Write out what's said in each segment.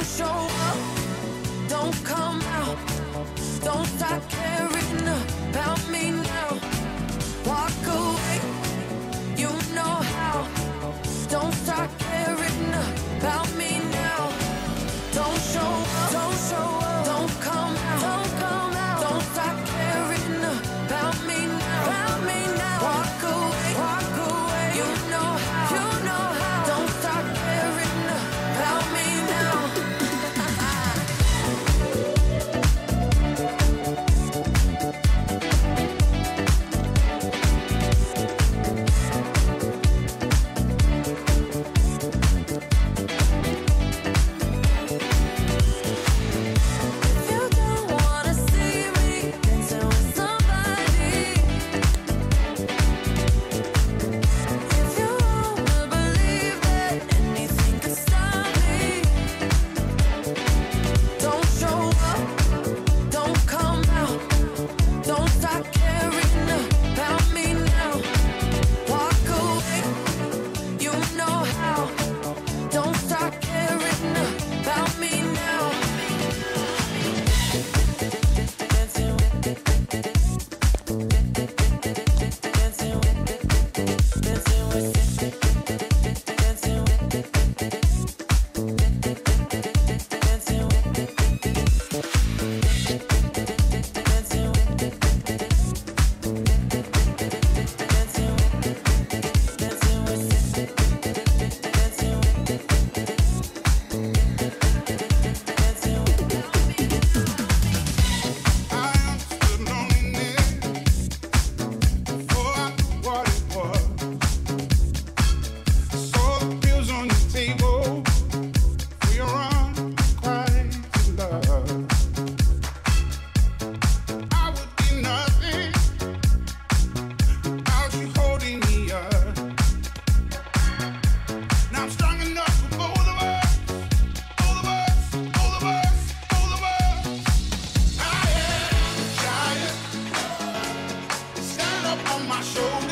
Don't show up, don't come out, don't start caring about me now. Walk away. my shoulder.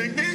Won't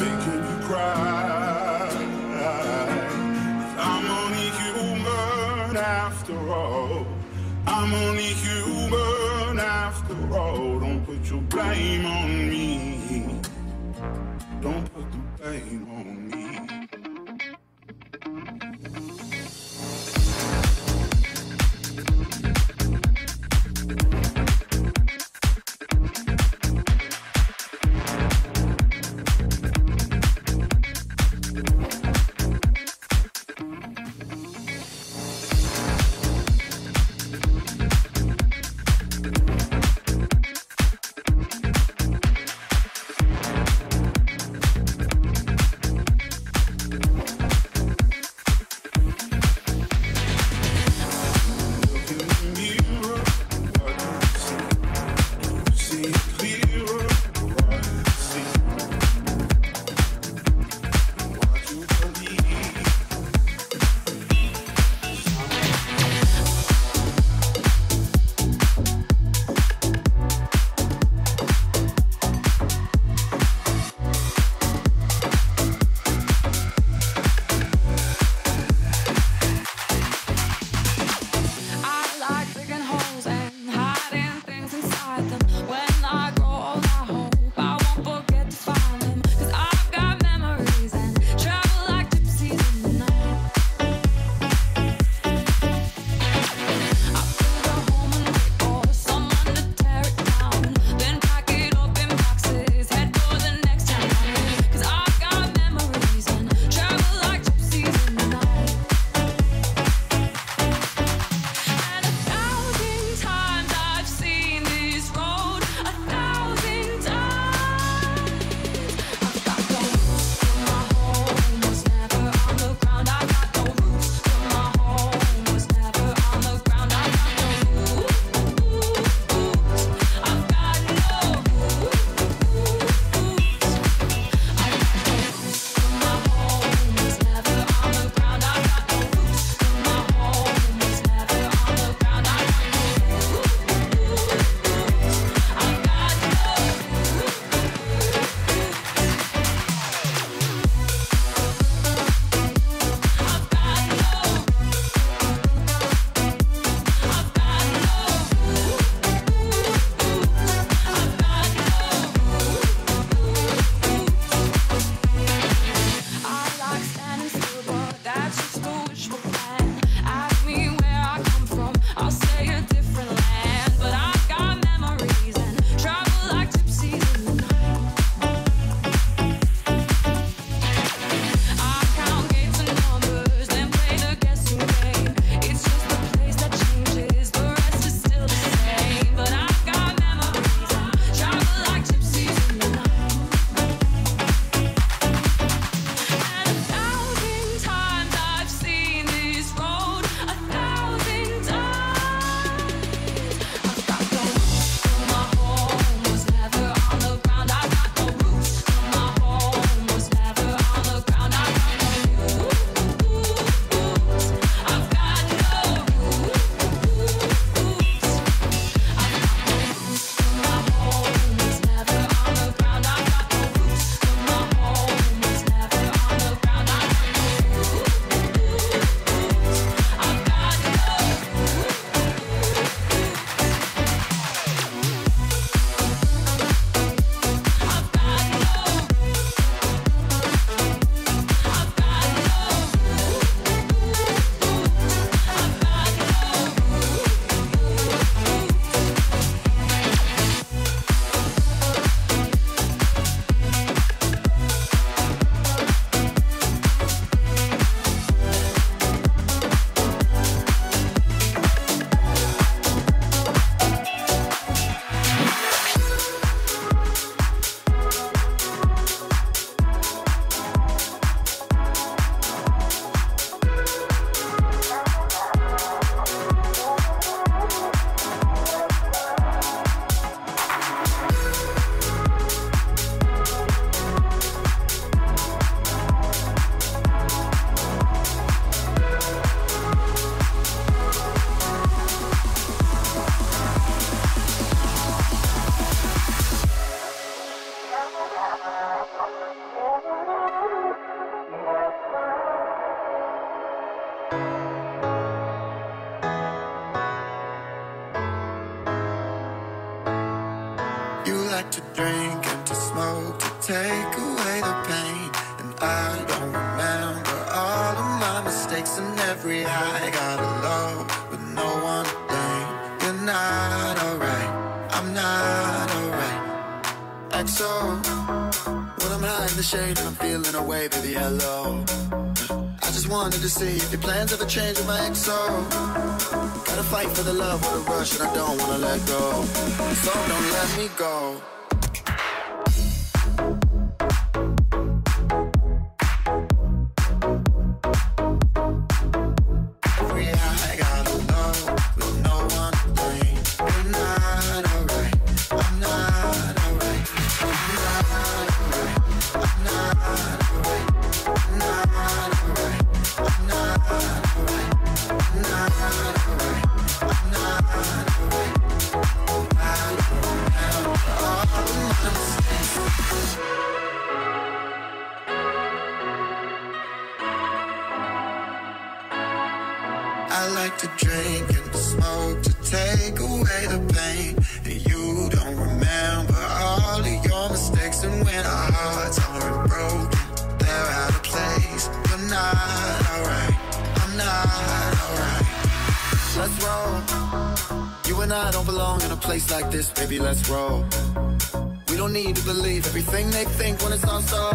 making you cry. I'm only human after all. I'm only human after all. Don't put your blame on me. see if your plans ever change with my XO. Gotta fight for the love with a rush, and I don't wanna let go. So don't let me go. this, baby, let's roll. We don't need to believe everything they think when it's all so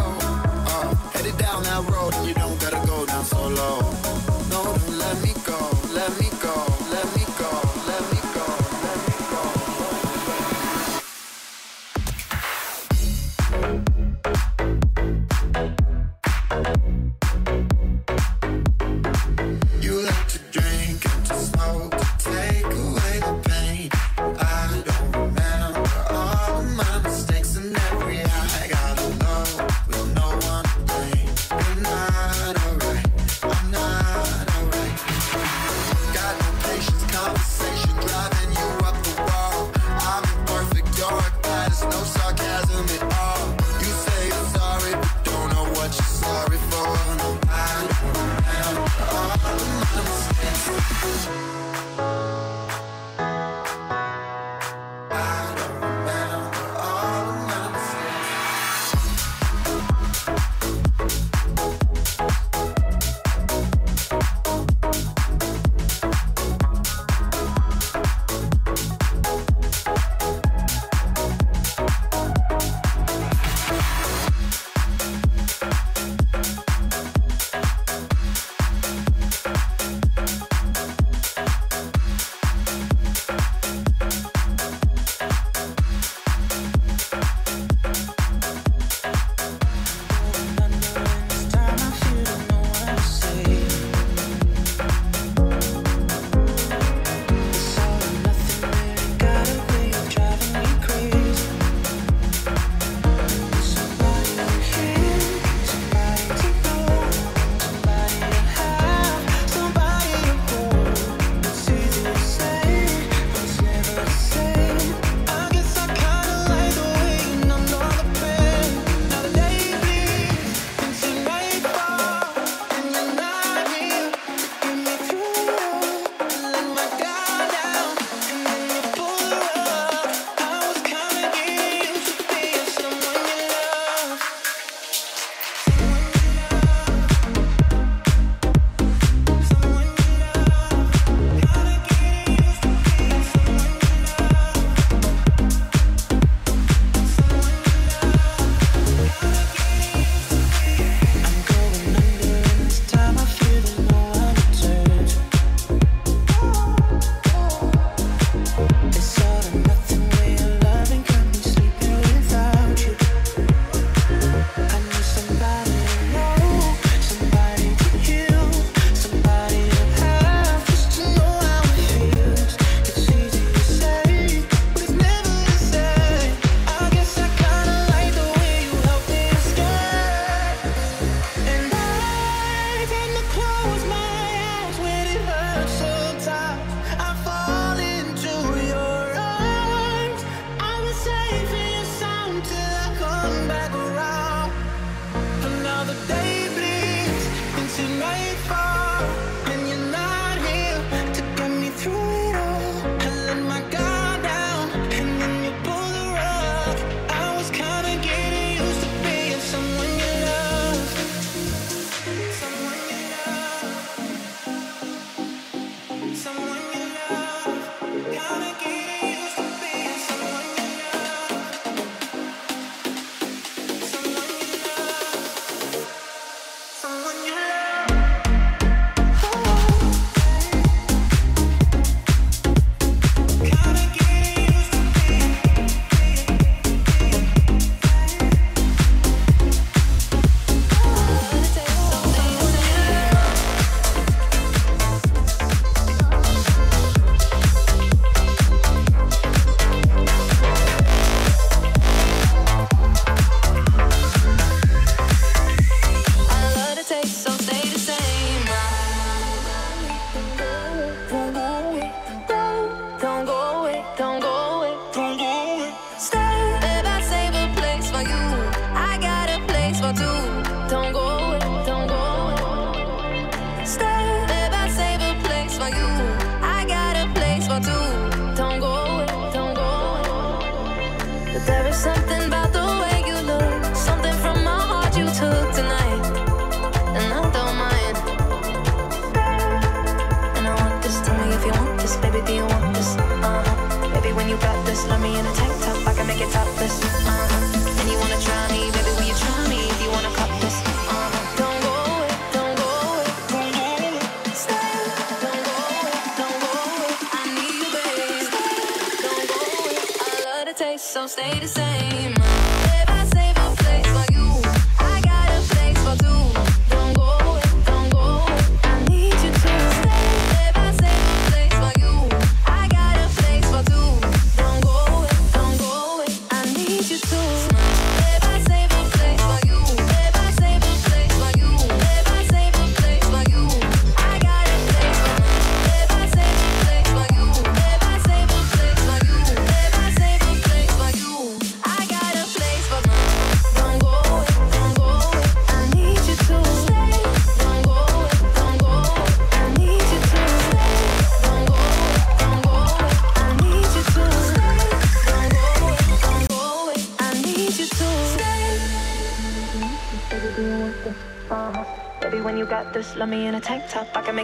the same.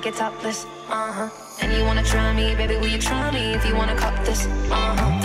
Get topless, uh-huh. And you wanna try me, baby, will you try me if you wanna cop this, uh-huh.